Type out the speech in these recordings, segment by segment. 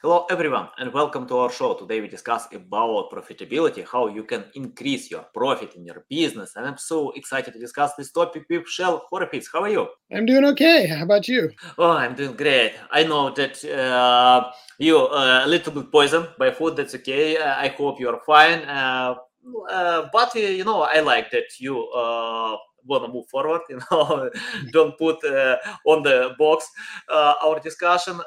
Hello everyone and welcome to our show. Today we discuss about profitability, how you can increase your profit in your business. And I'm so excited to discuss this topic with Shel Horowitz. How are you? I'm doing okay. How about you? Oh, I'm doing great. I know that uh, you uh, a little bit poisoned by food. That's okay. Uh, I hope you're fine. Uh, uh, but uh, you know, I like that you want to move forward. You know, don't put on the box our discussion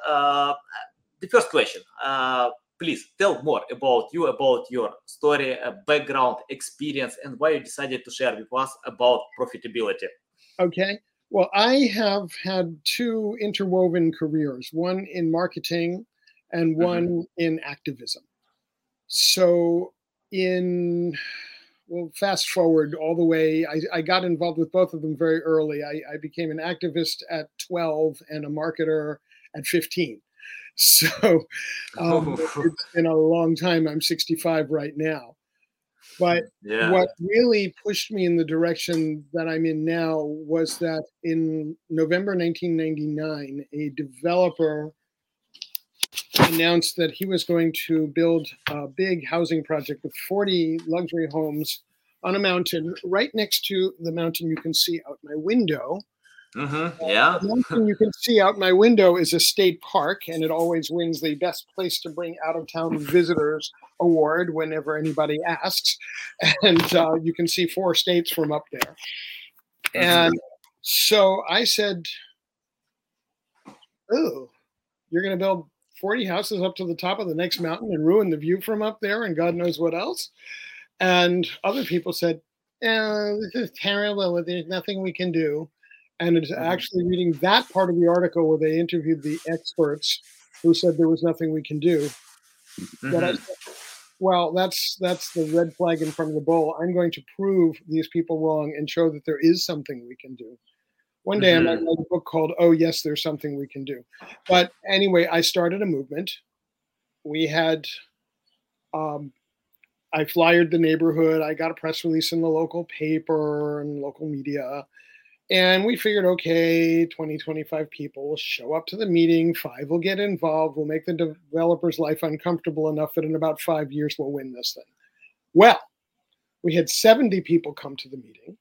the first question uh, please tell more about you about your story uh, background experience and why you decided to share with us about profitability okay well i have had two interwoven careers one in marketing and mm-hmm. one mm-hmm. in activism so in well fast forward all the way I, I, got involved with both of them very early I, I became an activist at 12 and a marketer at 15 So um, it's been a long time. I'm 65 right now. But yeah. what really pushed me in the direction that I'm in now was that in November 1999, a developer announced that he was going to build a big housing project with 40 luxury homes on a mountain right next to the mountain you can see out my window. Mm-hmm. Yeah. One thing you can see out my window is a state park, and it always wins the best place to bring out of town visitors award whenever anybody asks. And uh, you can see four states from up there. Mm-hmm. And so I said, Oh, you're going to build 40 houses up to the top of the next mountain and ruin the view from up there, and God knows what else. And other people said, oh, This is terrible. There's nothing we can do and it's mm-hmm. actually reading that part of the article where they interviewed the experts who said there was nothing we can do. Mm-hmm. I, well, that's that's the red flag in front of the bull. I'm going to prove these people wrong and show that there is something we can do. One day mm-hmm. I might write a book called "Oh Yes, There's Something We Can Do." But anyway, I started a movement. We had, um, I flyered the neighborhood. I got a press release in the local paper and local media. And we figured, okay, 20, 25 people will show up to the meeting, five will get involved, we'll make the developer's life uncomfortable enough that in about five years we'll win this thing. Well, we had 70 people come to the meeting.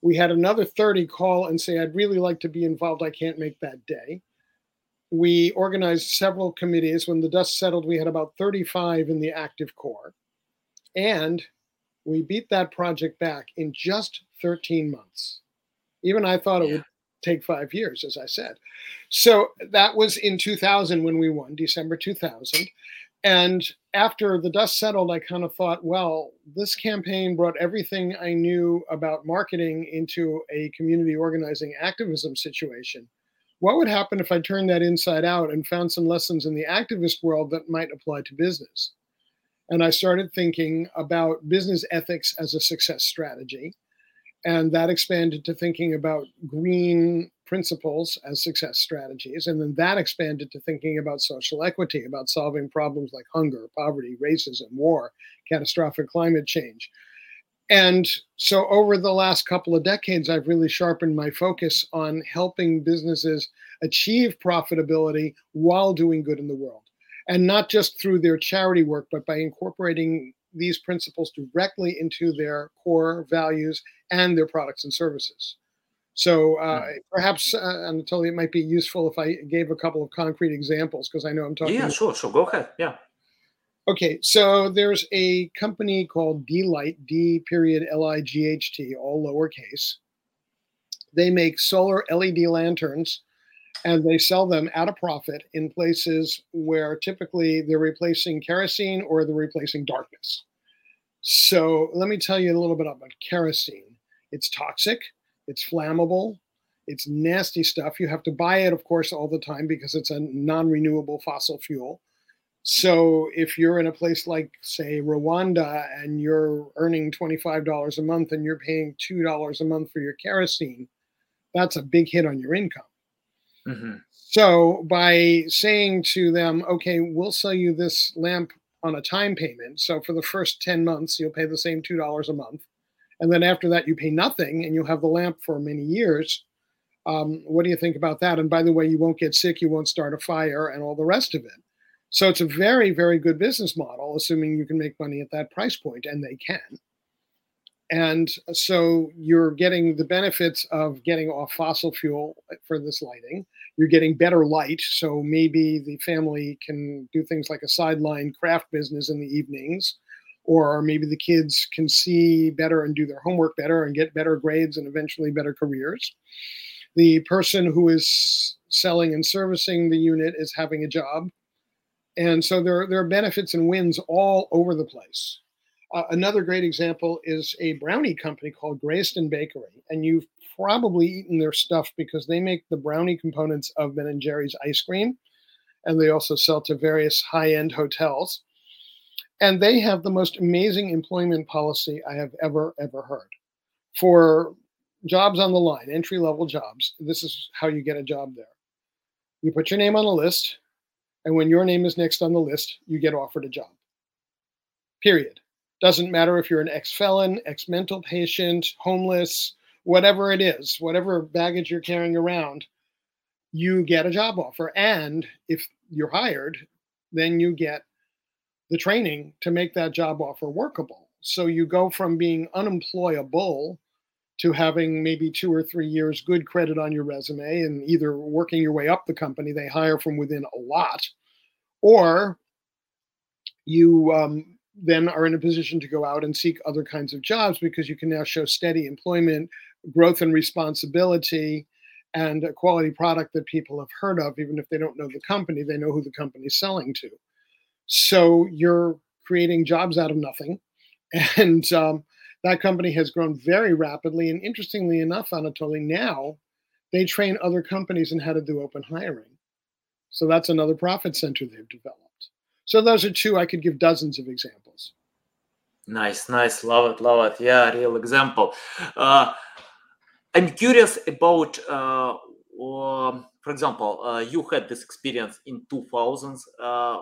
We had another 30 call and say, I'd really like to be involved. I can't make that day. We organized several committees. When the dust settled, we had about 35 in the active core. And we beat that project back in just 13 months. Even I thought it yeah. would take five years, as I said. So that was in 2000 when we won, December 2000. And after the dust settled, I kind of thought, well, this campaign brought everything I knew about marketing into a community organizing activism situation. What would happen if I turned that inside out and found some lessons in the activist world that might apply to business? And I started thinking about business ethics as a success strategy and that expanded to thinking about green principles as success strategies. And then that expanded to thinking about social equity, about solving problems like hunger, poverty, racism, war, catastrophic climate change. And so over the last couple of decades, I've really sharpened my focus on helping businesses achieve profitability while doing good in the world. And not just through their charity work, but by incorporating these principles directly into their core values and their products and services. So uh, mm. perhaps, uh, Anatoly, it might be useful if I gave a couple of concrete examples because I know I'm talking. Yeah, sure, sure. Go ahead. Yeah. Okay, so there's a company called D-Light, D period L I G H T, all lowercase. They make solar LED lanterns and they sell them at a profit in places where typically they're replacing kerosene or they're replacing darkness. So let me tell you a little bit about kerosene. It's toxic, it's flammable, it's nasty stuff. You have to buy it, of course, all the time because it's a non renewable fossil fuel. So if you're in a place like, say, Rwanda and you're earning $25 a month and you're paying $2 a month for your kerosene, that's a big hit on your income. Mm-hmm. So by saying to them, okay, we'll sell you this lamp on a time payment. So for the first 10 months, you'll pay the same $2 a month. And then after that, you pay nothing and you'll have the lamp for many years. Um, what do you think about that? And by the way, you won't get sick, you won't start a fire, and all the rest of it. So it's a very, very good business model, assuming you can make money at that price point, and they can. And so you're getting the benefits of getting off fossil fuel for this lighting. You're getting better light. So maybe the family can do things like a sideline craft business in the evenings, or maybe the kids can see better and do their homework better and get better grades and eventually better careers. The person who is selling and servicing the unit is having a job. And so there, there are benefits and wins all over the place. Uh, another great example is a brownie company called Greyston Bakery, and you've probably eaten their stuff because they make the brownie components of Ben and Jerry's ice cream, and they also sell to various high-end hotels. And they have the most amazing employment policy I have ever ever heard. For jobs on the line, entry level jobs, this is how you get a job there. You put your name on a list, and when your name is next on the list, you get offered a job. Period. Doesn't matter if you're an ex felon, ex mental patient, homeless, whatever it is, whatever baggage you're carrying around, you get a job offer. And if you're hired, then you get the training to make that job offer workable. So you go from being unemployable to having maybe two or three years good credit on your resume and either working your way up the company, they hire from within a lot, or you um, then are in a position to go out and seek other kinds of jobs because you can now show steady employment, growth and responsibility, and a quality product that people have heard of, even if they don't know the company, they know who the company is selling to. So you're creating jobs out of nothing. And um, that company has grown very rapidly. And interestingly enough, Anatoly, now they train other companies in how to do open hiring. So that's another profit center they've developed. So those are two. I could give dozens of examples. Nice, nice. Love it, love it. Yeah, real example. Uh, I'm curious about uh, um, for example, uh, you had this experience in 2000s. Uh,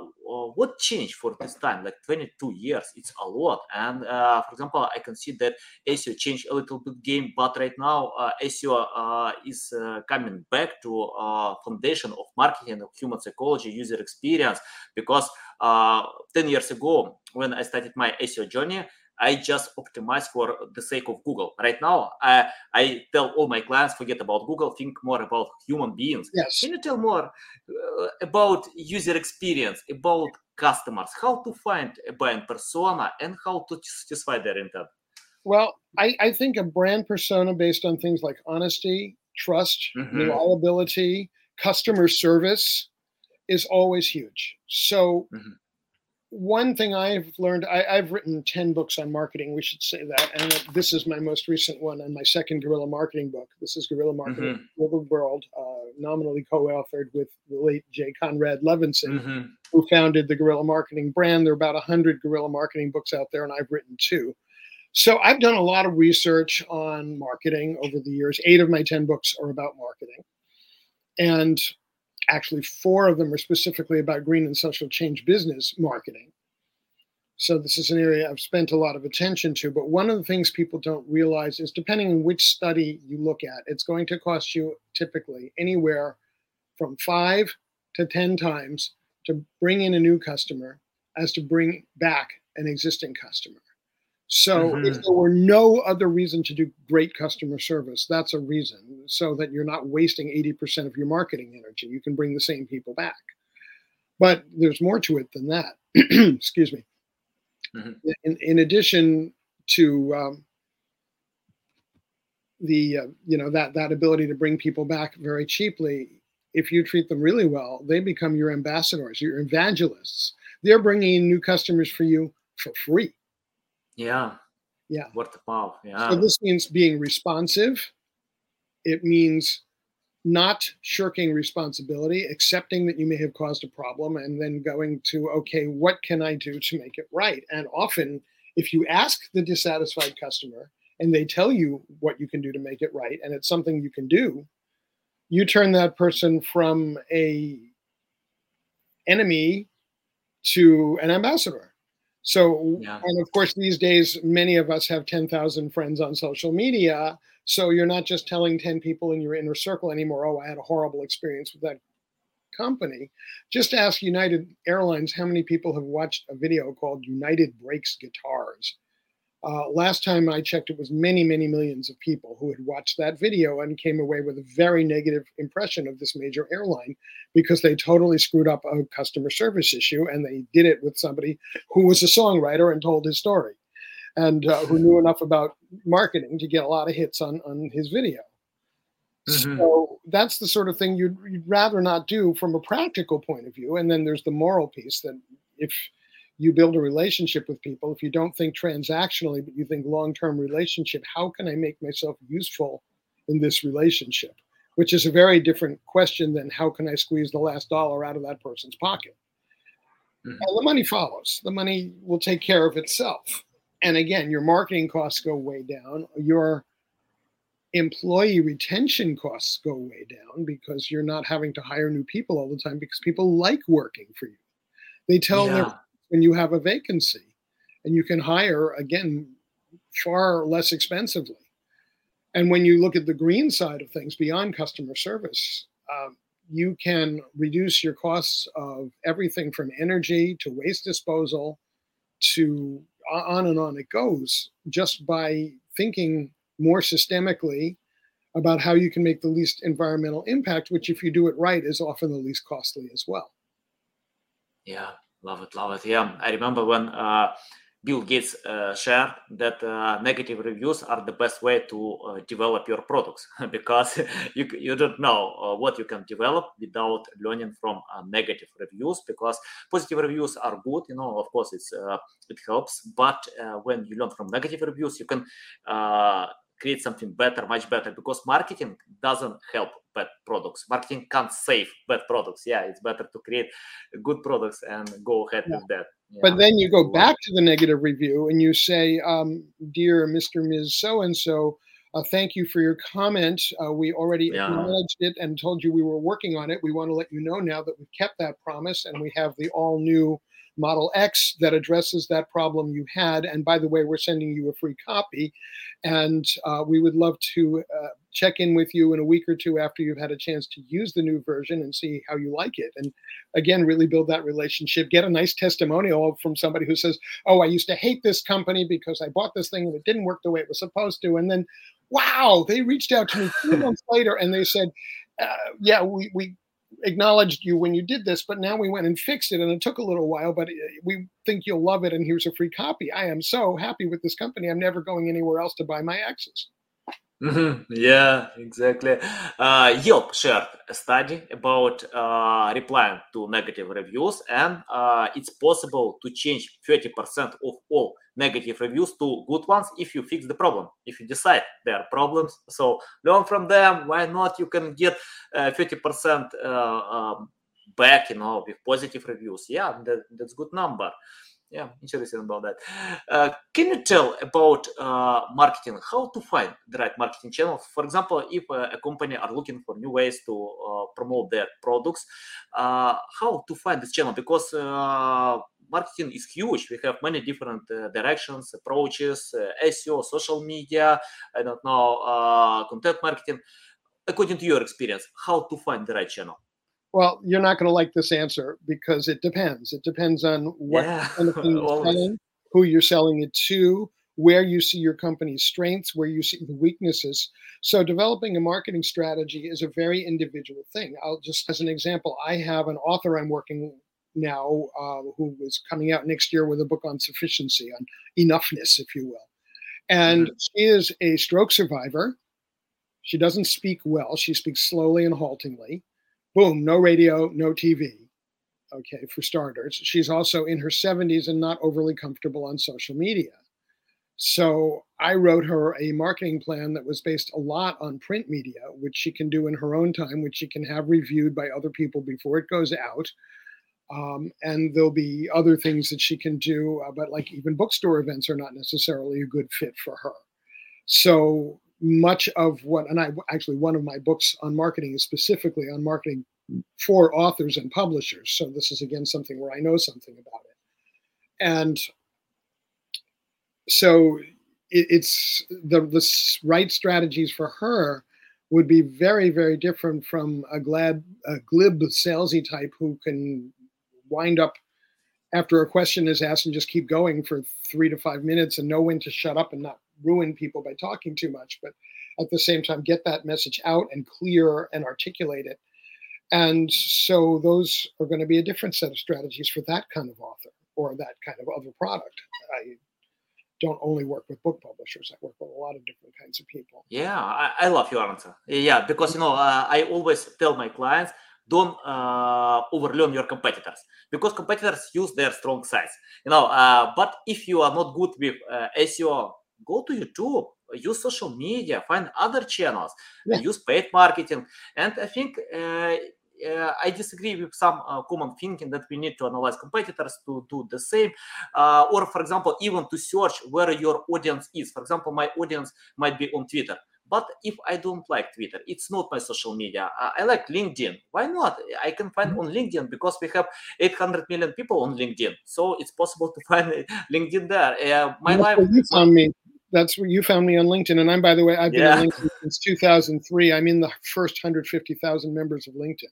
what changed for this time? Like 22 years, it's a lot. And uh, for example, I can see that SEO changed a little bit game, but right now uh, SEO uh, is uh, coming back to foundation of marketing, of human psychology, user experience. Because 10 years ago, when I started my SEO journey, I just optimize for the sake of Google. Right now, I, I tell all my clients, forget about Google, think more about human beings. Yes. Can you tell more uh, about user experience, about customers, how to find a brand persona and how to satisfy their intent? Well, I, I think a brand persona based on things like honesty, trust, mm-hmm. reliability, customer service is always huge. So mm-hmm one thing I've learned, I, have written 10 books on marketing, we should say that. And this is my most recent one and my second guerrilla marketing book. This is Guerrilla Marketing mm-hmm. for the World, uh, nominally co authored with the late Jay Conrad Levinson, mm-hmm. who founded the guerrilla marketing brand. There are about 100 guerrilla marketing books out there, and I've written two. So I've done a lot of research on marketing over the years. Eight of my 10 books are about marketing. And actually four of them are specifically about green and social change business marketing. So this is an area I've spent a lot of attention to. But one of the things people don't realize is depending on which study you look at, it's going to cost you typically anywhere from five to 10 times to bring in a new customer as to bring back an existing customer. So mm-hmm. if there were no other reason to do great customer service, that's a reason so that you're not wasting 80% of your marketing energy. You can bring the same people back. But there's more to it than that. Excuse me. Mm-hmm. In, in, addition to um, the uh, you know that that ability to bring people back very cheaply, if you treat them really well, they become your ambassadors, your evangelists. They're bringing in new customers for you for free yeah. Yeah. Word of mouth. Yeah. So this means being responsive. It means not shirking responsibility, accepting that you may have caused a problem, and then going to, okay, what can I do to make it right? And often, if you ask the dissatisfied customer and they tell you what you can do to make it right, and it's something you can do, you turn that person from a enemy to an ambassador. So, yeah. and of course, these days, many of us have 10,000 friends on social media. So you're not just telling 10 people in your inner circle anymore, oh, I had a horrible experience with that company. Just ask United Airlines how many people have watched a video called United Breaks Guitars. Uh, last time I checked, it was many, many millions of people who had watched that video and came away with a very negative impression of this major airline because they totally screwed up a customer service issue and they did it with somebody who was a songwriter and told his story and uh, who knew enough about marketing to get a lot of hits on, on his video. Mm-hmm. So that's the sort of thing you'd, you'd rather not do from a practical point of view. And then there's the moral piece that if you build a relationship with people, if you don't think transactionally, but you think long term relationship, how can I make myself useful in this relationship? Which is a very different question than how can I squeeze the last dollar out of that person's pocket? Mm-hmm. the money follows, the money will take care of itself. And again, your marketing costs go way down. Your employee retention costs go way down because you're not having to hire new people all the time because people like working for you. They tell yeah. their when you have a vacancy and you can hire again far less expensively. And when you look at the green side of things beyond customer service, um, you can reduce your costs of everything from energy to waste disposal to on and on it goes just by thinking more systemically about how you can make the least environmental impact, which, if you do it right, is often the least costly as well. Yeah, love it, love it. Yeah, I remember when uh, Bill Gates uh, shared that uh, negative reviews are the best way to uh, develop your products because you, you don't know uh, what you can develop without learning from uh, negative reviews because positive reviews are good you know of course it's it helps but when you learn from negative reviews you can create something better, much better, because marketing doesn't help bad products. Marketing can't save bad products. Yeah, it's better to create good products and go ahead yeah. with that. Yeah. But then you go back to the negative review and you say, um, "Dear Mr. Ms. So and So." Uh, thank you for your comment. Uh, we already yeah. acknowledged it and told you we were working on it. We want to let you know now that we've kept that promise and we have the all new Model X that addresses that problem you had. And by the way, we're sending you a free copy. And uh, we would love to uh, check in with you in a week or two after you've had a chance to use the new version and see how you like it. And again, really build that relationship. Get a nice testimonial from somebody who says, Oh, I used to hate this company because I bought this thing and it didn't work the way it was supposed to. And then, wow, they reached out to me two months later and they said, uh, Yeah, we, we, acknowledged you when you did this, but now we went and fixed it, and it took a little while, but eh, we think you'll love it, and here's a free copy. I am so happy with this company. I'm never going anywhere else to buy my X's. Mm-hmm. Yeah, exactly. Uh, Yelp shared a study about uh, replying to negative reviews, and uh, it's possible to change 30% of all negative reviews to good ones if you fix the problem, if you decide there are problems. So learn from them. Why not? You can get 50% uh, um, back, you know, with positive reviews. Yeah, that, that's good number yeah interesting about that. Uh, can you tell about uh, marketing? How to find the right marketing channel? For example if uh, a company are looking for new ways to uh, promote their products uh, how to find this channel? Because uh, marketing is huge. We have many different directions approaches seo social media i don't know content marketing. According to your experience how to find the right channel well, you're not going to like this answer because it depends. It depends on what yeah. kind of thing you're selling, who you're selling it to, where you see your company's strengths, where you see the weaknesses. So, developing a marketing strategy is a very individual thing. I'll just, as an example, I have an author I'm working now uh, who is coming out next year with a book on sufficiency, on enoughness, if you will. And mm-hmm. she is a stroke survivor. She doesn't speak well, she speaks slowly and haltingly boom, no radio, no TV. Okay, for starters. She's also in her 70s and not overly comfortable on social media. So I wrote her a marketing plan that was based a lot on print media, which she can do in her own time, which she can have reviewed by other people before it goes out. Um, and there'll be other things that she can do, uh, but like even bookstore events are not necessarily a good fit for her. So much of what, and I actually, one of my books on marketing is specifically on marketing for authors and publishers. So this is again something where I know something about it. And so it, it's the, the right strategies for her would be very, very different from a glad, a glib, salesy type who can wind up after a question is asked and just keep going for three to five minutes and know when to shut up and not ruin people by talking too much, but at the same time get that message out and clear and articulate it. And so those are going to be a different set of strategies for that kind of author or that kind of other product. I don't only work with book publishers. I work with a lot of different kinds of people. Yeah, I, I love your answer. Yeah, because you know uh, I always tell my clients don't uh, overlearn your competitors because competitors use their strong sides. You know, uh, but if you are not good with uh, SEO, go to YouTube, use social media, find other channels, yeah. use paid marketing, and I think uh, uh, I disagree with some uh, common thinking that we need to analyze competitors to do the same, uh, or for example, even to search where your audience is. For example, my audience might be on Twitter. But if I don't like Twitter, it's not my social media. I like LinkedIn. Why not? I can find mm-hmm. on LinkedIn because we have 800 million people on LinkedIn. So it's possible to find LinkedIn there. Uh, my life. Found me. That's where you found me on LinkedIn. And I'm, by the way, I've been yeah. on LinkedIn since 2003. I'm in the first 150,000 members of LinkedIn.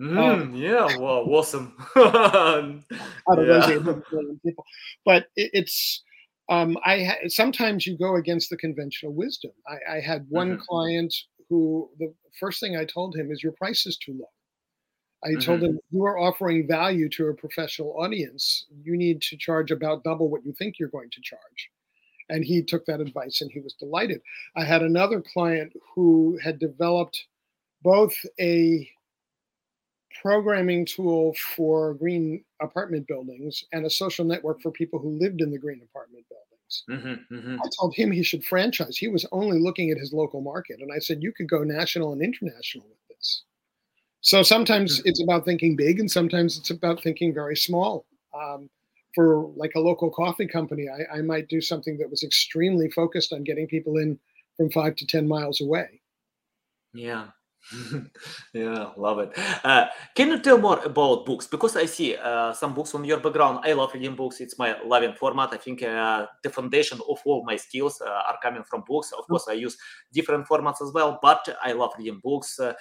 Mm, um, yeah, well, awesome. out of yeah. those million people, but it, it's um, I ha- sometimes you go against the conventional wisdom. I, I had one mm-hmm. client who the first thing I told him is your price is too low. I mm-hmm. told him you are offering value to a professional audience. You need to charge about double what you think you're going to charge. And he took that advice and he was delighted. I had another client who had developed both a programming tool for green apartment buildings and a social network for people who lived in the green apartment buildings. Mm-hmm, mm-hmm. I told him he should franchise. He was only looking at his local market. And I said, you could go national and international with this. So sometimes mm-hmm. it's about thinking big and sometimes it's about thinking very small. Um, for like a local coffee company, I, I might do something that was extremely focused on getting people in from five to 10 miles away. Yeah. yeah, love it. Uh, can you tell more about books? Because I see uh, some books on your background. I love reading books. It's my loving format. I think uh, the foundation of all my skills uh, are coming from books. Of course, I use different formats as well, but I love reading books. Uh,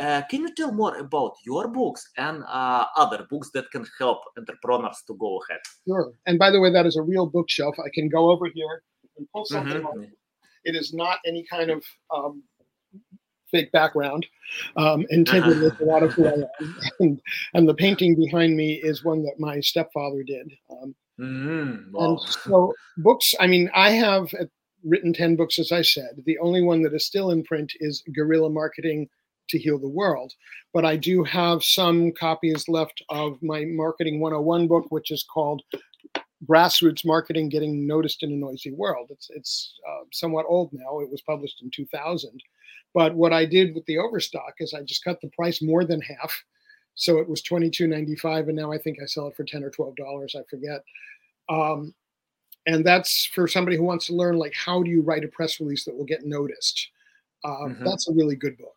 uh, can you tell more about your books and other books that can help entrepreneurs to go ahead? Sure. And by the way, that is a real bookshelf. I can go over here and pull something mm-hmm. It is not any kind of um, fake background um, intended with a lot of who I am. And, and, the painting behind me is one that my stepfather did. Um, mm, wow. And so books, I mean, I have uh, written 10 books, as I said. The only one that is still in print is Guerrilla Marketing to Heal the World. But I do have some copies left of my Marketing 101 book, which is called grassroots marketing getting noticed in a noisy world. It's it's uh, somewhat old now. It was published in 2000, but what I did with the overstock is I just cut the price more than half. So it was twenty two ninety five, and now I think I sell it for ten or twelve dollars. I forget. Um, and that's for somebody who wants to learn like how do you write a press release that will get noticed. Uh, mm-hmm. That's a really good book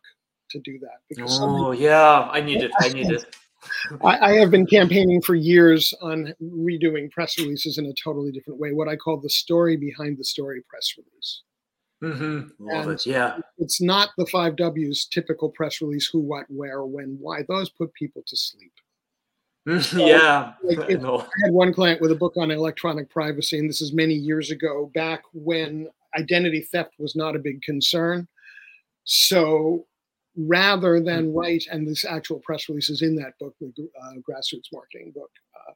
to do that. Because oh yeah, I need it. I need it. I, I, have been campaigning for years on redoing press releases in a totally different way. What I call the story behind the story press release. Mm-hmm. Love it. Yeah. It's not the five W's typical press release who, what, where, when, why. Those put people to sleep. So, yeah. Like I, I had one client with a book on electronic privacy, and this is many years ago, back when identity theft was not a big concern. So rather than mm-hmm. write, and this actual press release is in that book, the uh, grassroots marketing book. Uh,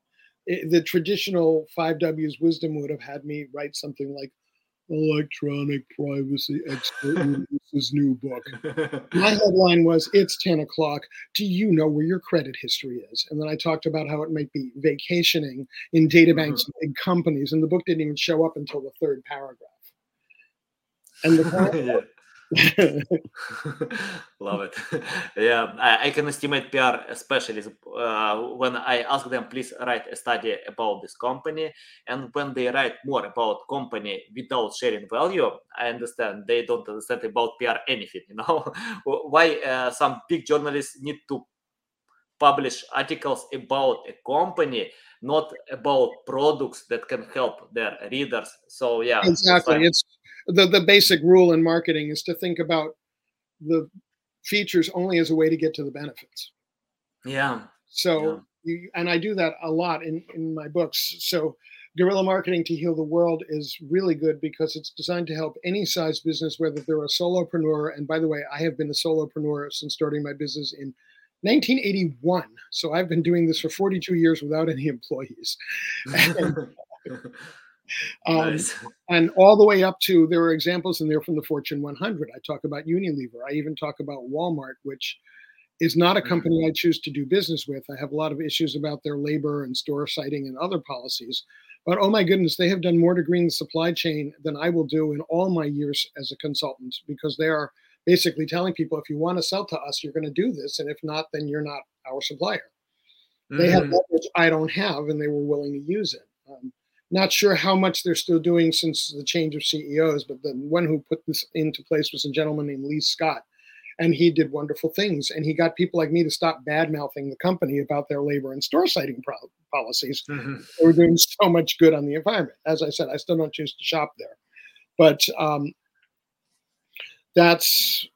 it, the traditional five W's wisdom would have had me write something like electronic privacy expert releases new book. My headline was It's 10 o'clock. Do you know where your credit history is? And then I talked about how it might be vacationing in databanks mm-hmm. big companies. And the book didn't even show up until the third paragraph. And the Love it. yeah, I, I, can estimate PR especially uh, when I ask them, please write a study about this company. And when they write more about company without sharing value, I understand they don't understand about PR anything. You know why uh, some big journalists need to publish articles about a company not about products that can help their readers so yeah exactly it's the, the basic rule in marketing is to think about the features only as a way to get to the benefits. Yeah. So Yeah. you and I do that a lot in in my books. So guerrilla marketing to heal the world is really good because it's designed to help any size business, whether they're a solopreneur. And by the way, I have been a solopreneur since starting my business in 1981. So I've been doing this for 42 years without any employees. Um, nice. and all the way up to there are examples in there from the Fortune 100. I talk about Unilever. I even talk about Walmart, which is not a company I choose to do business with. I have a lot of issues about their labor and store siting and other policies. But oh my goodness, they have done more to green the supply chain than I will do in all my years as a consultant because they are basically telling people if you want to sell to us, you're going to do this. And if not, then you're not our supplier. They have Mhm. leverage I don't have, and they were willing to use it. Um, not sure how much they're still doing since the change of CEOs, but the one who put this into place was a gentleman named Lee Scott, and he did wonderful things. And he got people like me to stop bad mouthing the company about their labor and store siting pro- policies. Mhm. They were doing so much good on the environment. As I said, I still don't choose to shop there, but um, that's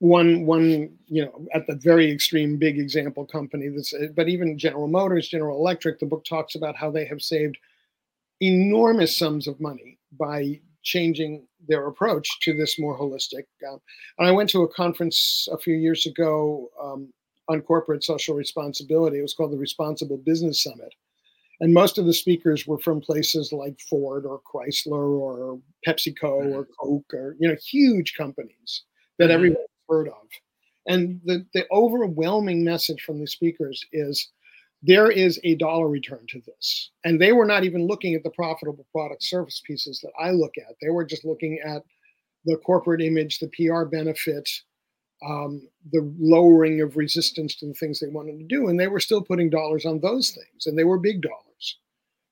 one one you know at the very extreme big example company that's but even general motors general electric the book talks about how they have saved enormous sums of money by changing their approach to this more holistic um, and i went to a conference a few years ago um, on corporate social responsibility. It was called the responsible business summit and most of the speakers were from places like ford or chrysler or pepsico or coke or you know huge companies that Mhm. everyone heard of. And the, the overwhelming message from the speakers is there is a dollar return to this. And they were not even looking at the profitable product service pieces that I look at. They were just looking at the corporate image, the PR benefit, um, the lowering of resistance to the things they wanted to do. And they were still putting dollars on those things, and they were big dollars.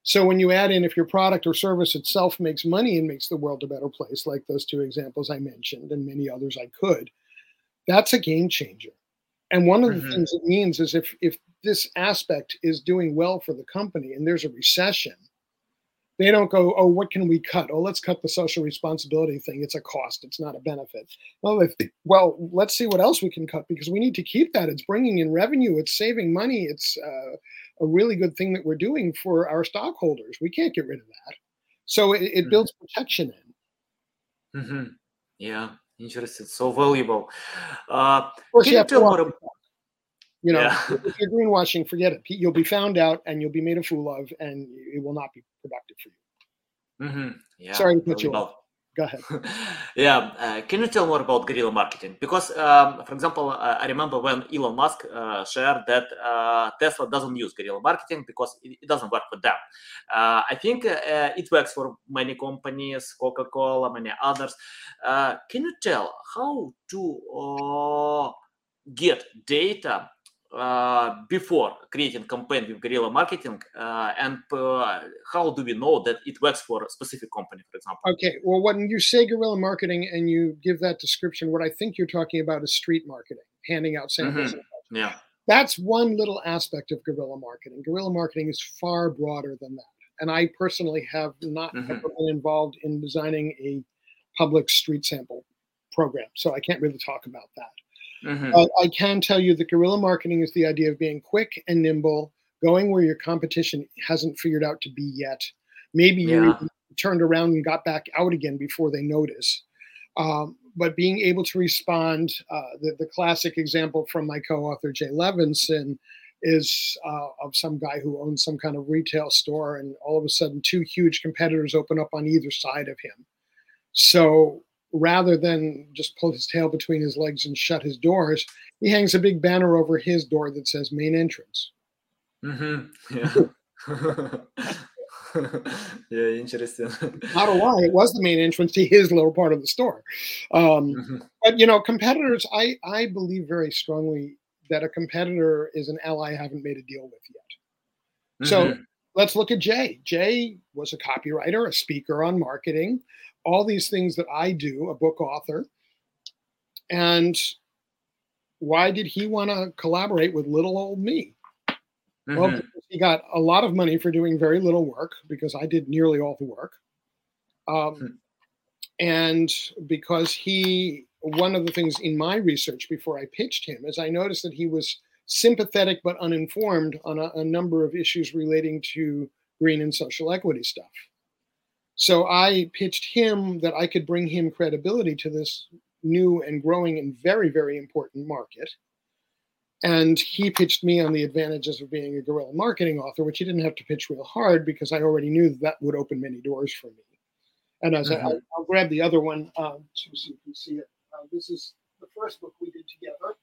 So when you add in if your product or service itself makes money and makes the world a better place, like those two examples I mentioned and many others I could, that's a game changer. And one of the Mhm. things it means is if if this aspect is doing well for the company and there's a recession, they don't go, oh, what can we cut? Oh, let's cut the social responsibility thing. It's a cost. It's not a benefit. Well, if, well, let's see what else we can cut because we need to keep that. It's bringing in revenue. It's saving money. It's uh, a really good thing that we're doing for our stockholders. We can't get rid of that. So it, it Mhm. builds protection in. Mhm. Yeah, interesting. So valuable. Uh, Of course, you you have to tell watch more? it. ab- You know, Yeah. if you're greenwashing, forget it. You'll be found out and you'll be made a fool of, and it will not be productive for you. Mhm. Yeah. Sorry to cut you off. Go ahead. yeah, uh, can you tell more about guerrilla marketing? Because, um, for example, uh, I remember when Elon Musk uh, shared that uh, Tesla doesn't use guerrilla marketing because it, it doesn't work for them. Uh, I think uh, it works for many companies, Coca Cola, many others. Can you tell how to get data? Uh, before creating campaign with guerrilla marketing uh, and uh, how do we know that it works for a specific company for example Okay. Well, when you say guerrilla marketing and you give that description, what I think you're talking about is street marketing, handing out samples. Mhm. yeah That's one little aspect of guerrilla marketing. Guerrilla marketing is far broader than that. And I personally have not Mhm. ever been involved in designing a public street sample program, so I can't really talk about that. Mhm. Uh, I can tell you that guerrilla marketing is the idea of being quick and nimble, going where your competition hasn't figured out to be yet. Maybe you Yeah. even turned around and got back out again before they notice. Um, but being able to respond, uh, the, the classic example from my co author, Jay Levinson, is uh, of some guy who owns some kind of retail store, and all of a sudden, two huge competitors open up on either side of him. So rather than just pull his tail between his legs and shut his doors, he hangs a big banner over his door that says main entrance. Mhm. Yeah. yeah, interesting. Not a lie, it was the main entrance to his little part of the store. Um, Mhm. but you know, competitors, I, I believe very strongly that a competitor is an ally I haven't made a deal with yet. So Mhm. let's look at Jay. Jay was a copywriter, a speaker on marketing, all these things that I do, a book author. And why did he want to collaborate with little old me? Well, Mhm. because he got a lot of money for doing very little work because I did nearly all the work. Um, Hmm. and because he one of the things in my research before I pitched him is I noticed that he was sympathetic but uninformed on a, a number of issues relating to green and social equity stuff. So I pitched him that I could bring him credibility to this new and growing and very, very important market. And he pitched me on the advantages of being a guerrilla marketing author, which he didn't have to pitch real hard because I already knew that, that would open many doors for me. And as mm-hmm. I, will grab the other one um, so you can see it. Uh, this is the first book we did together.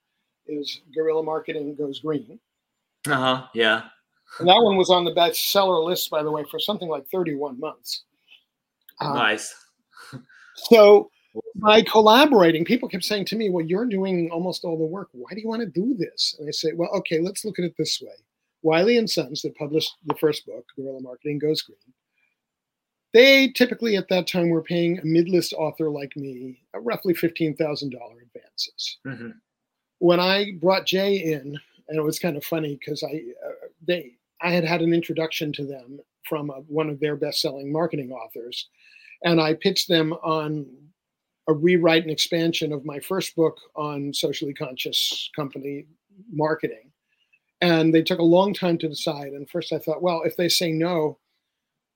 Is Guerrilla Marketing Goes Green. Uh huh. Yeah. And that one was on the bestseller list, by the way, for something like 31 months. Um, nice. so by collaborating, people kept saying to me, Well, you're doing almost all the work. Why do you want to do this? And I say, Well, okay, let's look at it this way. Wiley and Sons, that published the first book, Guerrilla Marketing Goes Green, they typically at that time were paying a mid-list author like me roughly $15,000 advances. Mm-hmm. When I brought Jay in, and it was kind of funny because I uh, they I had had an introduction to them from a, one of their best-selling marketing authors, and I pitched them on a rewrite and expansion of my first book on socially conscious company marketing. And they took a long time to decide. And first I thought, well, if they say no,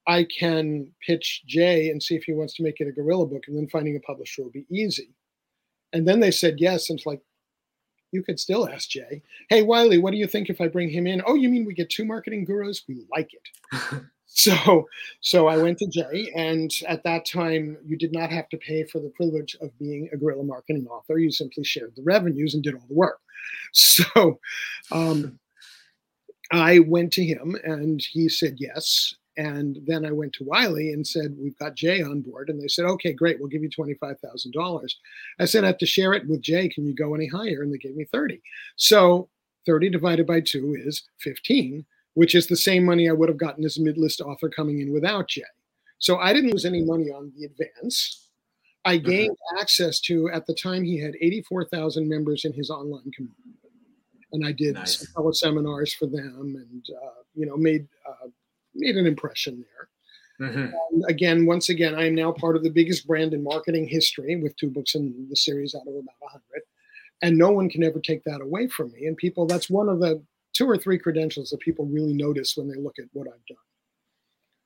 I can pitch Jay and see if he wants to make it a guerrilla book, and then finding a publisher will be easy. And then they said yes, and it's like, you could still ask Jay, hey Wiley, what do you think if I bring him in? Oh, you mean we get two marketing gurus? We like it. so so I went to Jay, and at that time you did not have to pay for the privilege of being a guerrilla marketing author. You simply shared the revenues and did all the work. So um, I went to him and he said yes. And then I went to Wiley and said, We've got Jay on board. And they said, Okay, great. We'll give you $25,000. I said, I have to share it with Jay. Can you go any higher? And they gave me 30. So 30 divided by two is 15, which is the same money I would have gotten as a mid list author coming in without Jay. So I didn't lose any money on the advance. I mm-hmm. gained mm-hmm. access to, at the time, he had 84,000 members in his online community. And I did nice. seminars for them and, uh, you know, made uh, made an impression there. Mm-hmm. again, once again, I am now part of the biggest brand in marketing history with two books in the series out of about 100. And no one can ever take that away from me. And people, that's one of the two or three credentials that people really notice when they look at what I've done.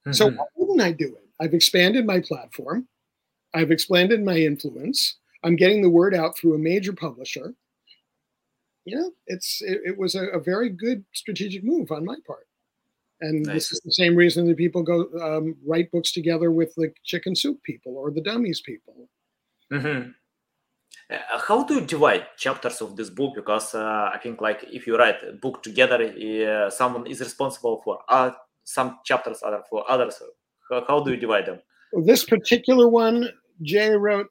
Mm-hmm. So, why wouldn't I do it? I've expanded my platform, I've expanded my influence, I'm getting the word out through a major publisher. You know, it's it, it was a, a very good strategic move on my part. And nice. this is the same reason that people go um, write books together with the chicken soup people or the dummies people. Mm-hmm. Uh, how do you divide chapters of this book? Because uh, I think, like, if you write a book together, uh, someone is responsible for uh, some chapters, other for others. How, how do you divide them? This particular one, Jay wrote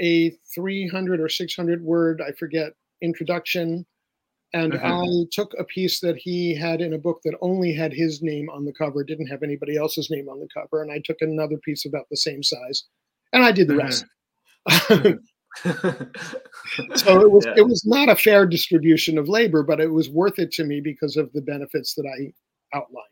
a 300 or 600 word, I forget, introduction and mm-hmm. I took a piece that he had in a book that only had his name on the cover, didn't have anybody else's name on the cover, and I took another piece about the same size, and I did the mm-hmm. rest. so it was yeah. it was not a fair distribution of labor, but it was worth it to me because of the benefits that I outlined.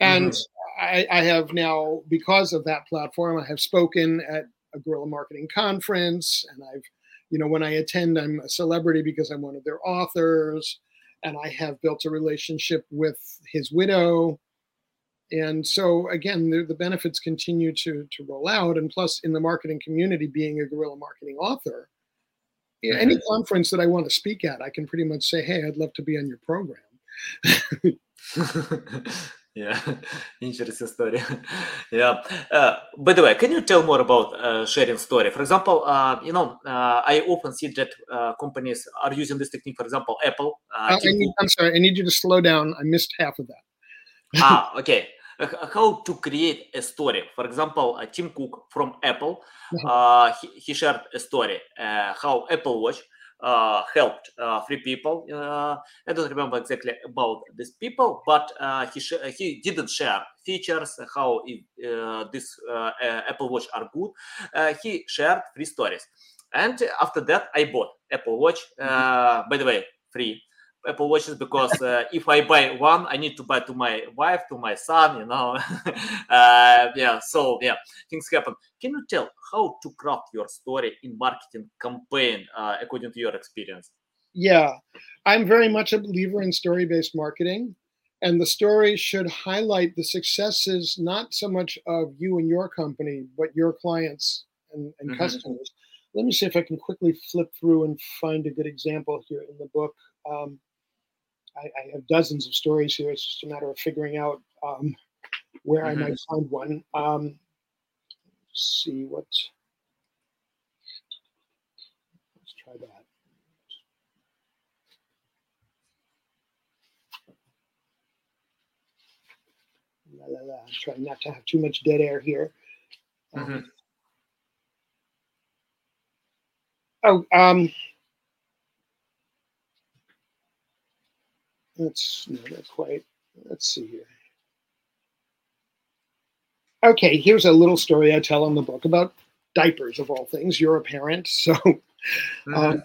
And mm-hmm. I, I have now, because of that platform, I have spoken at a guerrilla marketing conference, and I've you know, when I attend, I'm a celebrity because I'm one of their authors, and I have built a relationship with his widow. And so again, the, the benefits continue to to roll out. And plus, in the marketing community, being a guerrilla marketing author, mm-hmm. any conference that I want to speak at, I can pretty much say, "Hey, I'd love to be on your program." Yeah, interesting story. yeah. Uh, by the way, can you tell more about uh, sharing story? For example, uh, you know, uh, I often see that uh, companies are using this technique. For example, Apple. Uh, I need, I'm sorry, I need you to slow down. I missed half of that. ah, okay. How to create a story? For example, Tim Cook from Apple, uh-huh. he, he, shared a story how Apple Watch uh, helped uh, three people. Uh, I don't remember exactly about these people, but he he didn't share features, how it, this Apple Watch are good. he shared three stories, and after that, I bought Apple Watch. Mm-hmm. By the way, free. Apple watches because uh, if I buy one, I need to buy to my wife, to my son, you know. uh, yeah, so yeah, things happen. Can you tell how to craft your story in marketing campaign uh, according to your experience? Yeah, I'm very much a believer in story-based marketing, and the story should highlight the successes not so much of you and your company, but your clients and, and mm-hmm. customers. Let me see if I can quickly flip through and find a good example here in the book. Um, I, I, have dozens of stories here. It's just a matter of figuring out um, where mm-hmm. I might find one. Um, see what. Let's try that. La, la, la. I'm trying not to have too much dead air here. Um, mm-hmm. Oh, um, let's not quite. Let's see here. Okay, here's a little story I tell in the book about diapers of all things. You're a parent, so mm-hmm. um,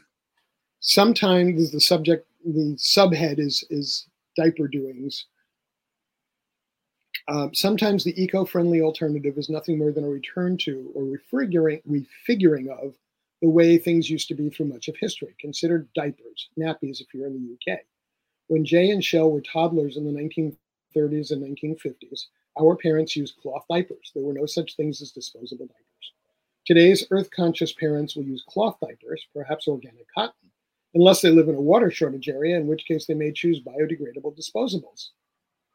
sometimes the subject, the subhead is is diaper doings. Um, sometimes the eco-friendly alternative is nothing more than a return to or refiguring, refiguring of the way things used to be through much of history. Consider diapers, nappies if you're in the UK. When Jay and Shel were toddlers in the 1930s and 1950s, our parents used cloth diapers. There were no such things as disposable diapers. Today's earth conscious parents will use cloth diapers, perhaps organic cotton, unless they live in a water shortage area, in which case they may choose biodegradable disposables.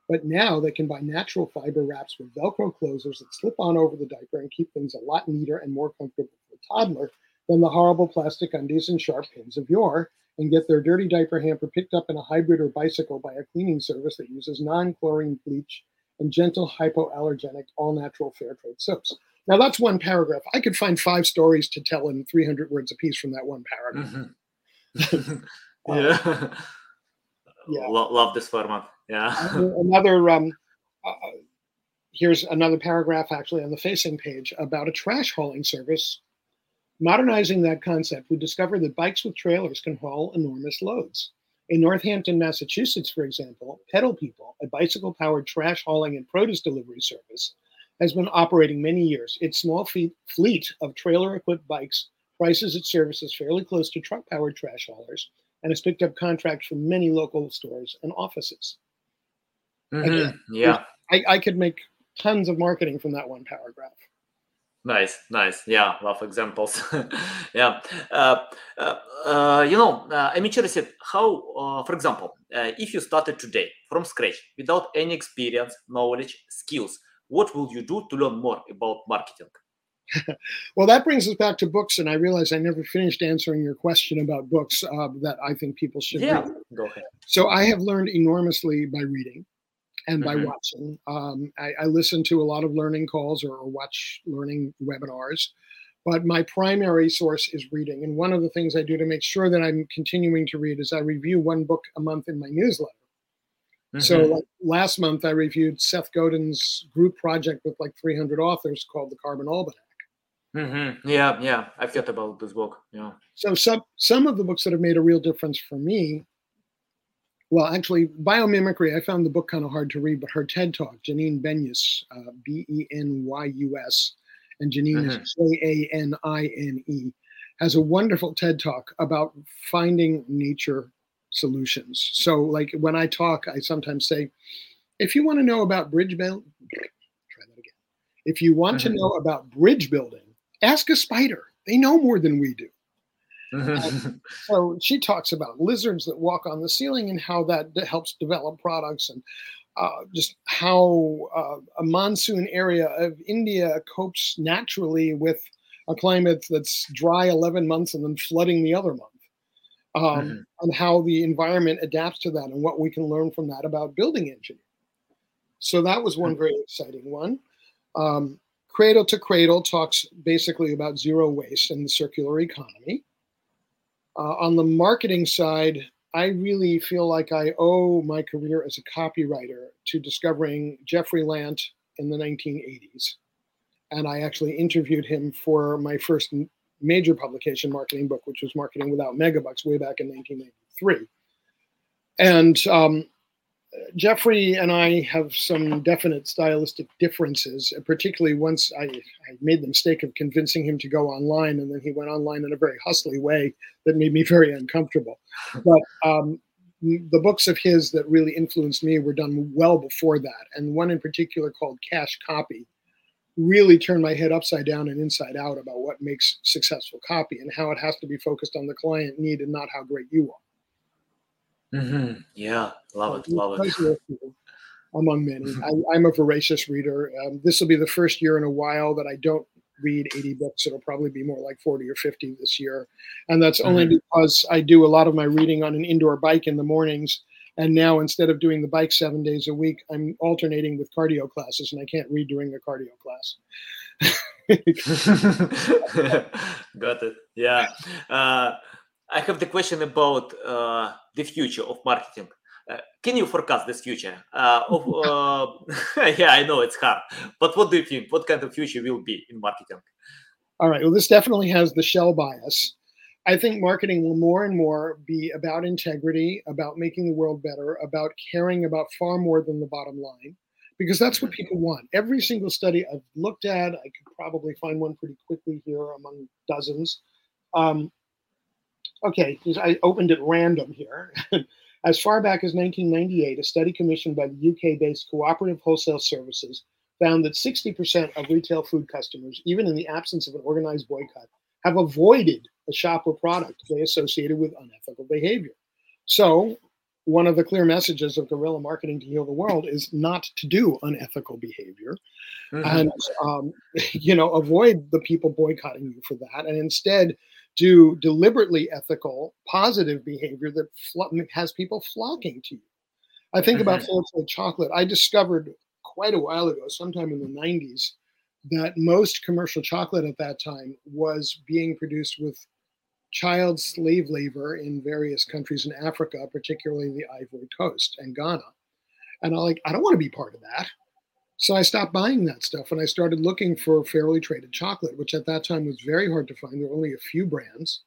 But now they can buy natural fiber wraps with Velcro closers that slip on over the diaper and keep things a lot neater and more comfortable for a toddler than the horrible plastic undies and sharp pins of yore and get their dirty diaper hamper picked up in a hybrid or bicycle by a cleaning service that uses non chlorine bleach and gentle hypoallergenic all natural fair trade soaps. Now, that's one paragraph. I could find five stories to tell in 300 words apiece from that one paragraph. Mm-hmm. yeah. yeah. love this format. Yeah. another, um, uh, here's another paragraph actually on the facing page about a trash hauling service Modernizing that concept, we discovered that bikes with trailers can haul enormous loads. In Northampton, Massachusetts, for example, Pedal People, a bicycle powered trash hauling and produce delivery service, has been operating many years. Its small fleet of trailer equipped bikes prices its services fairly close to truck powered trash haulers and has picked up contracts from many local stores and offices. Mm-hmm. Again, yeah. I, I could make tons of marketing from that one paragraph. Nice, nice. Yeah, love examples. yeah. Uh, uh, uh, you know, uh, I'm interested how, uh, for example, uh, if you started today from scratch without any experience, knowledge, skills, what will you do to learn more about marketing? well, that brings us back to books, and I realize I never finished answering your question about books uh, that I think people should yeah, read. Go ahead. So I have learned enormously by reading and by mm-hmm. watching. Um, I, I, listen to a lot of learning calls or, or watch learning webinars, but my primary source is reading. And one of the things I do to make sure that I'm continuing to read is I review one book a month in my newsletter. Mm-hmm. So like last month, I reviewed Seth Godin's group project with like 300 authors called the Carbon Almanac. Mm-hmm. Yeah, yeah, I've got about this book. Yeah. So some some of the books that have made a real difference for me well, actually, biomimicry, I found the book kind of hard to read, but her TED Talk, Janine Benyus, uh, B E N Y U S, and Janine mm-hmm. is J A N I N E, has a wonderful TED Talk about finding nature solutions. So, like when I talk, I sometimes say, if you want to know about bridge building, try that again. If you want mm-hmm. to know about bridge building, ask a spider. They know more than we do. Mm-hmm. so she talks about lizards that walk on the ceiling and how that helps develop products and uh, just how uh, a monsoon area of India copes naturally with a climate that's dry 11 months and then flooding the other month. Um, mm-hmm. And how the environment adapts to that and what we can learn from that about building engineering. So that was one mm-hmm. very exciting one. Um, Cradle to Cradle talks basically about zero waste and the circular economy. Uh, on the marketing side, I really feel like I owe my career as a copywriter to discovering Jeffrey Lant in the 1980s. And I actually interviewed him for my first major publication marketing book, which was Marketing Without Megabucks way back in 1993. and um, Jeffrey and I have some definite stylistic differences, particularly once I, I, made the mistake of convincing him to go online, and then he went online in a very hustly way that made me very uncomfortable. But um, the books of his that really influenced me were done well before that, and one in particular called Cash Copy really turned my head upside down and inside out about what makes successful copy and how it has to be focused on the client need and not how great you are. Mm-hmm. Yeah, love it, love it. Among many, I, am a voracious reader. Um, this will be the first year in a while that I don't read 80 books. It'll probably be more like 40 or 50 this year, and that's only mm-hmm. because I do a lot of my reading on an indoor bike in the mornings. And now instead of doing the bike seven days a week, I'm alternating with cardio classes, and I can't read during a cardio class. Got it. Yeah. Uh, I have the question about uh, the future of marketing. Uh, can you forecast this future? Uh, of, uh, yeah, I know it's hard, but what do you think? What kind of future will be in marketing? All right. Well, this definitely has the Shel bias. I think marketing will more and more be about integrity, about making the world better, about caring about far more than the bottom line, because that's what mm-hmm. people want. Every single study I've looked at, I could probably find one pretty quickly here among dozens. Um, okay, I opened at random here. as far back as 1998, a study commissioned by the UK based Cooperative Wholesale Services found that 60% of retail food customers, even in the absence of an organized boycott, have avoided a shop or product they associated with unethical behavior. So, one of the clear messages of guerrilla marketing to heal the world is not to do unethical behavior mm-hmm. and um, you know avoid the people boycotting you for that and instead do deliberately ethical, positive behavior that has people flocking to you. I think mm-hmm. about chocolate. I discovered quite a while ago, sometime in the 90s, that most commercial chocolate at that time was being produced with child slave labor in various countries in Africa, particularly the Ivory Coast and Ghana. And I like, I don't want to be part of that. So I stopped buying that stuff and I started looking for fairly traded chocolate, which at that time was very hard to find. There were only a few brands,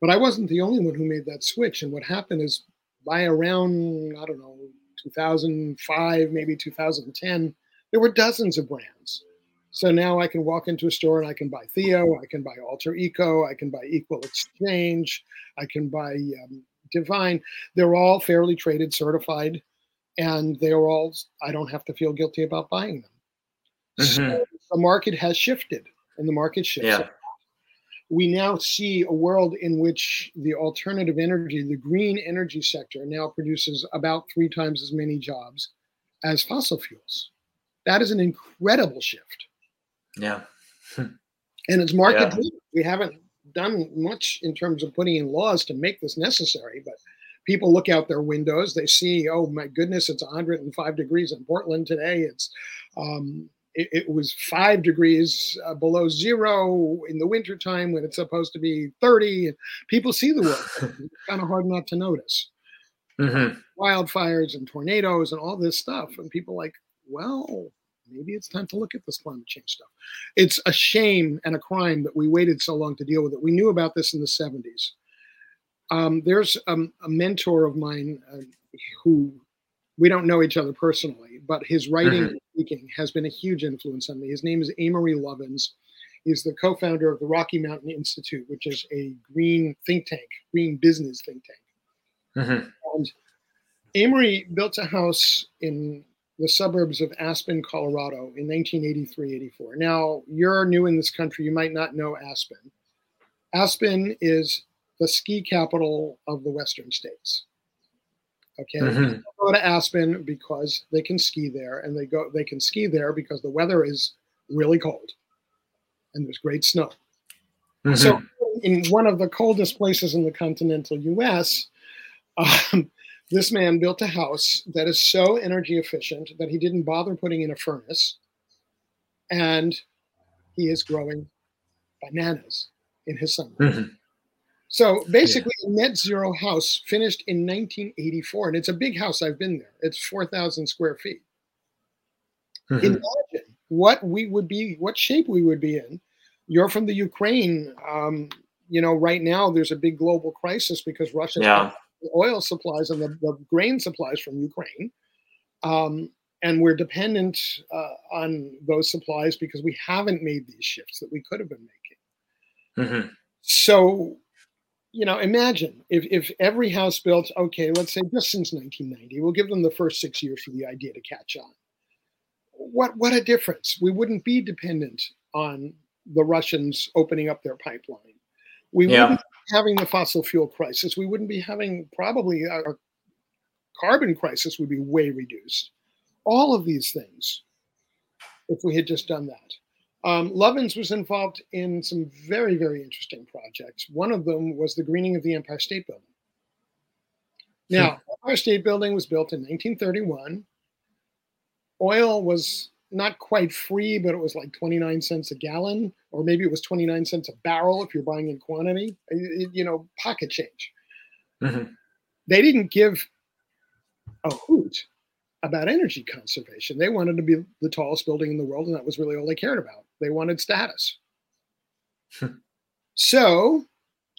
but I wasn't the only one who made that switch. And what happened is by around, I don't know, 2005, maybe 2010, there were dozens of brands. So now I can walk into a store and I can buy Theo, I can buy Alter Eco, I can buy Equal Exchange, I can buy um, Divine. They're all fairly traded, certified and they are all i don't have to feel guilty about buying them. Mm-hmm. so the market has shifted and the market shifts yeah. we now see a world in which the alternative energy the green energy sector now produces about three times as many jobs as fossil fuels. That is an incredible shift. Yeah. And it's market yeah. we haven't done much in terms of putting in laws to make this necessary but people look out their windows they see oh my goodness it's 105 degrees in portland today. It's um, it, it, was five degrees uh, below zero in the wintertime when it's supposed to be 30 people see the world. It's kind of hard not to notice. Mm-hmm. wildfires and tornadoes and all this stuff and people like well maybe it's time to look at this climate change stuff. It's a shame and a crime that we waited so long to deal with it. We knew about this in the 70s um, there's um, a mentor of mine uh, who we don't know each other personally, but his writing mm-hmm. and speaking has been a huge influence on me. His name is Amory Lovins. He's the co-founder of the Rocky Mountain Institute, which is a green think tank, green business think tank. Mm-hmm. And Amory built a house in the suburbs of Aspen, Colorado in 1983-84. Now, you're new in this country, you might not know Aspen. Aspen is the ski capital of the Western states. Okay, mm-hmm. go to Aspen because they can ski there, and they go they can ski there because the weather is really cold, and there's great snow. Mm-hmm. So, in one of the coldest places in the continental U.S., um, this man built a house that is so energy efficient that he didn't bother putting in a furnace, and he is growing bananas in his summer. Mm-hmm. So basically, yeah. a net zero house finished in 1984, and it's a big house. I've been there. It's 4,000 square feet. Mm-hmm. Imagine what we would be, what shape we would be in. You're from the Ukraine. Um, you know, right now there's a big global crisis because Russia's yeah. oil supplies and the, the, grain supplies from Ukraine. Um, and we're dependent uh, on those supplies because we haven't made these shifts that we could have been making. Mm-hmm. So, you know, imagine if, if every house built, okay, let's say just since 1990, we'll give them the first six years for the idea to catch on. What, what a difference. We wouldn't be dependent on the Russians opening up their pipeline. We yeah. wouldn't be having the fossil fuel crisis. We wouldn't be having probably uh, our carbon crisis would be way reduced. All of these things, if we had just done that. Um, Lovins was involved in some very, very interesting projects. One of them was the greening of the Empire State Building. Now, Empire State Building was built in 1931. Oil was not quite free, but it was like 29 cents a gallon, or maybe it was 29 cents a barrel if you're buying in quantity, it, you know, pocket change. Mm-hmm. They didn't give a hoot about energy conservation. They wanted to be the tallest building in the world, and that was really all they cared about. They wanted status. so,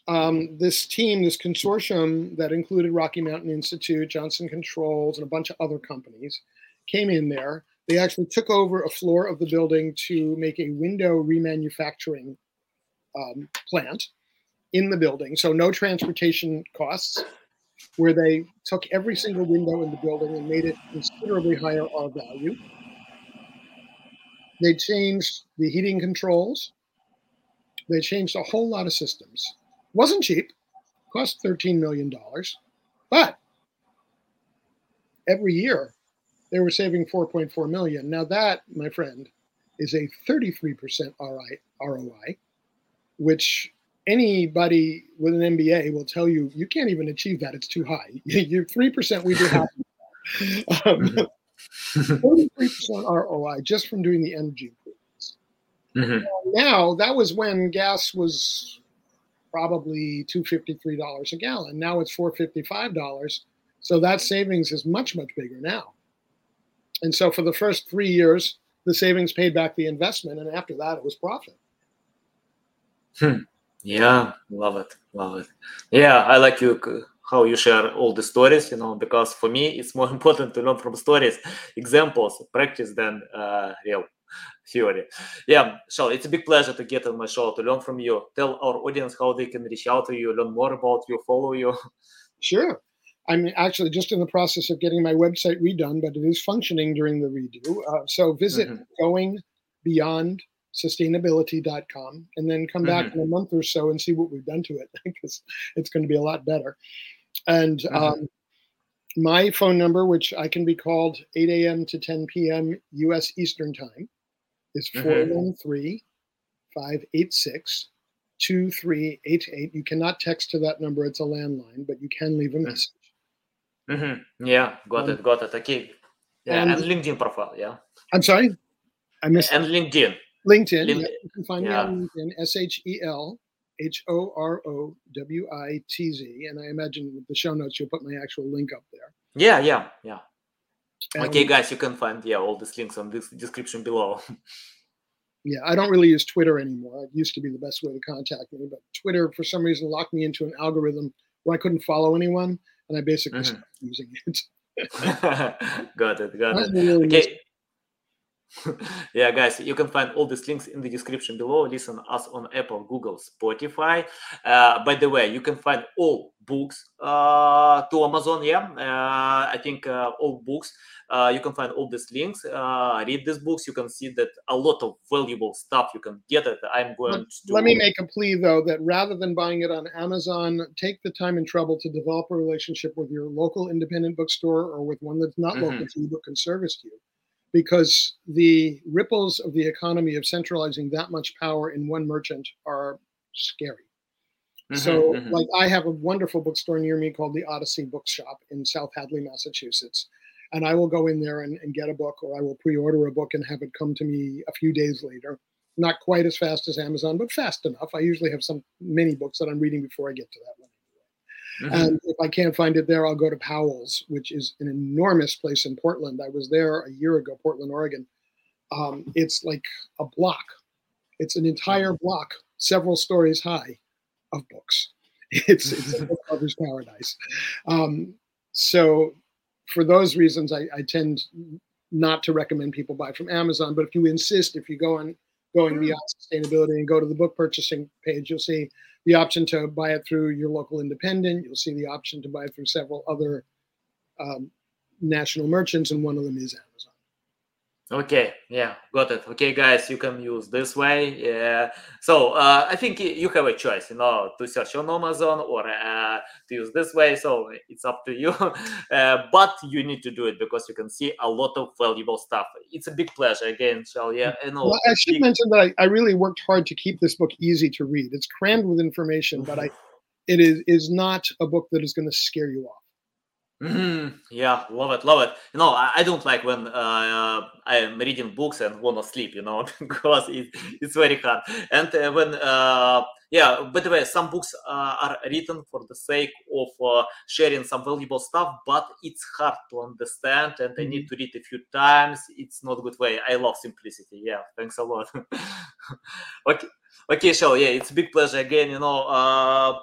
um, this team, this consortium that included Rocky Mountain Institute, Johnson Controls, and a bunch of other companies, came in there they actually took over a floor of the building to make a window remanufacturing um, plant in the building. So no transportation costs, where they took every single window in the building and made it considerably higher R value. They changed the heating controls. They changed a whole lot of systems. Wasn't cheap, cost $13 million. But every year they were saving 4.4 million. Now that, my friend, is a 33% ROI, which anybody with an MBA will tell you you can't even achieve that. It's too high. You're three percent. We do have. um, 43% ROI just from doing the energy improvements. Mm-hmm. Now that was when gas was probably two fifty three dollars a gallon. Now it's four fifty five dollars. So that savings is much much bigger now. And so for the first three years, the savings paid back the investment, and after that, it was profit. Hmm. Yeah, love it, love it. Yeah, I like you how you share all the stories. You know, because for me, it's more important to learn from stories, examples, practice than uh, real theory. Yeah, so it's a big pleasure to get on my show to learn from you. Tell our audience how they can reach out to you, learn more about you, follow you. Sure. I'm actually just in the process of getting my website redone, but it is functioning during the redo. Uh, so visit mm-hmm. goingbeyondsustainability.com and then come back mm-hmm. in a month or so and see what we've done to it because it's going to be a lot better. And mm-hmm. um, my phone number, which I can be called 8 a.m. to 10 p.m. U.S. Eastern Time, is mm-hmm. 413 586 2388. You cannot text to that number, it's a landline, but you can leave a mm. message. Mm-hmm. Yeah, got um, it, got it. Okay. Yeah, and, and, LinkedIn profile. Yeah. I'm sorry, I missed. And LinkedIn. LinkedIn. LinkedIn. Yeah, you can find yeah. me on LinkedIn. S H E L H O R O W I T Z, and I imagine with the show notes you'll put my actual link up there. Yeah, yeah, yeah. And okay, guys, you can find yeah all these links on this description below. yeah, I don't really use Twitter anymore. It used to be the best way to contact me, but Twitter for some reason locked me into an algorithm where I couldn't follow anyone and I basically mm-hmm. stopped using it. got it, got it. Really okay. yeah, guys, you can find all these links in the description below. Listen us on Apple, Google, Spotify. Uh, by the way, you can find all books uh, to Amazon. Yeah, uh, I think uh, all books. Uh, you can find all these links. Uh, read these books. You can see that a lot of valuable stuff you can get it. I'm going let, to. Let me make a plea though that rather than buying it on Amazon, take the time and trouble to develop a relationship with your local independent bookstore or with one that's not mm-hmm. local to you but can service you because the ripples of the economy of centralizing that much power in one merchant are scary. Mm-hmm, so, mm-hmm. like, I have a wonderful bookstore near me called the Odyssey Bookshop in South Hadley, Massachusetts. And I will go in there and, and get a book, or I will pre order a book and have it come to me a few days later. Not quite as fast as Amazon, but fast enough. I usually have some mini books that I'm reading before I get to that one. Mm-hmm. And if I can't find it there, I'll go to Powell's, which is an enormous place in Portland. I was there a year ago, Portland, Oregon. Um, it's like a block. It's an entire block, several stories high, of books. It's it's a book lover's paradise. Um, so for those reasons, I, I tend not to recommend people buy from Amazon. But if you insist, if you go on going beyond sustainability and go to the book purchasing page, you'll see the option to buy it through your local independent. You'll see the option to buy it through several other um, national merchants, and one of them is Amazon. Okay, yeah, got it. Okay, guys, you can use this way. Yeah. So uh, I think you have a choice, you know, to search on Amazon or uh, to use this way. So it's up to you. uh, but you need to do it because you can see a lot of valuable stuff. It's a big pleasure again, Shel. Yeah, I know. Well, I should big... mention that I, I really worked hard to keep this book easy to read. It's crammed with information, but I, it is is not a book that is going to scare you off. Mm-hmm. Yeah, love it, love it. You know, I, I don't like when uh, I'm reading books and want to sleep. You know, because it, it's very hard. And uh, when, uh, yeah, by the way, some books uh, are written for the sake of uh, sharing some valuable stuff, but it's hard to understand, and I need mm-hmm. to read a few times. It's not a good way. I love simplicity. Yeah, thanks a lot. okay. Okay, Shel, yeah, it's a big pleasure again. You know, uh,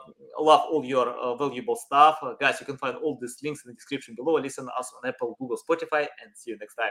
love all your uh, valuable stuff. Uh, guys, you can find all these links in the description below. Listen us on Apple, Google, Spotify, and see you next time.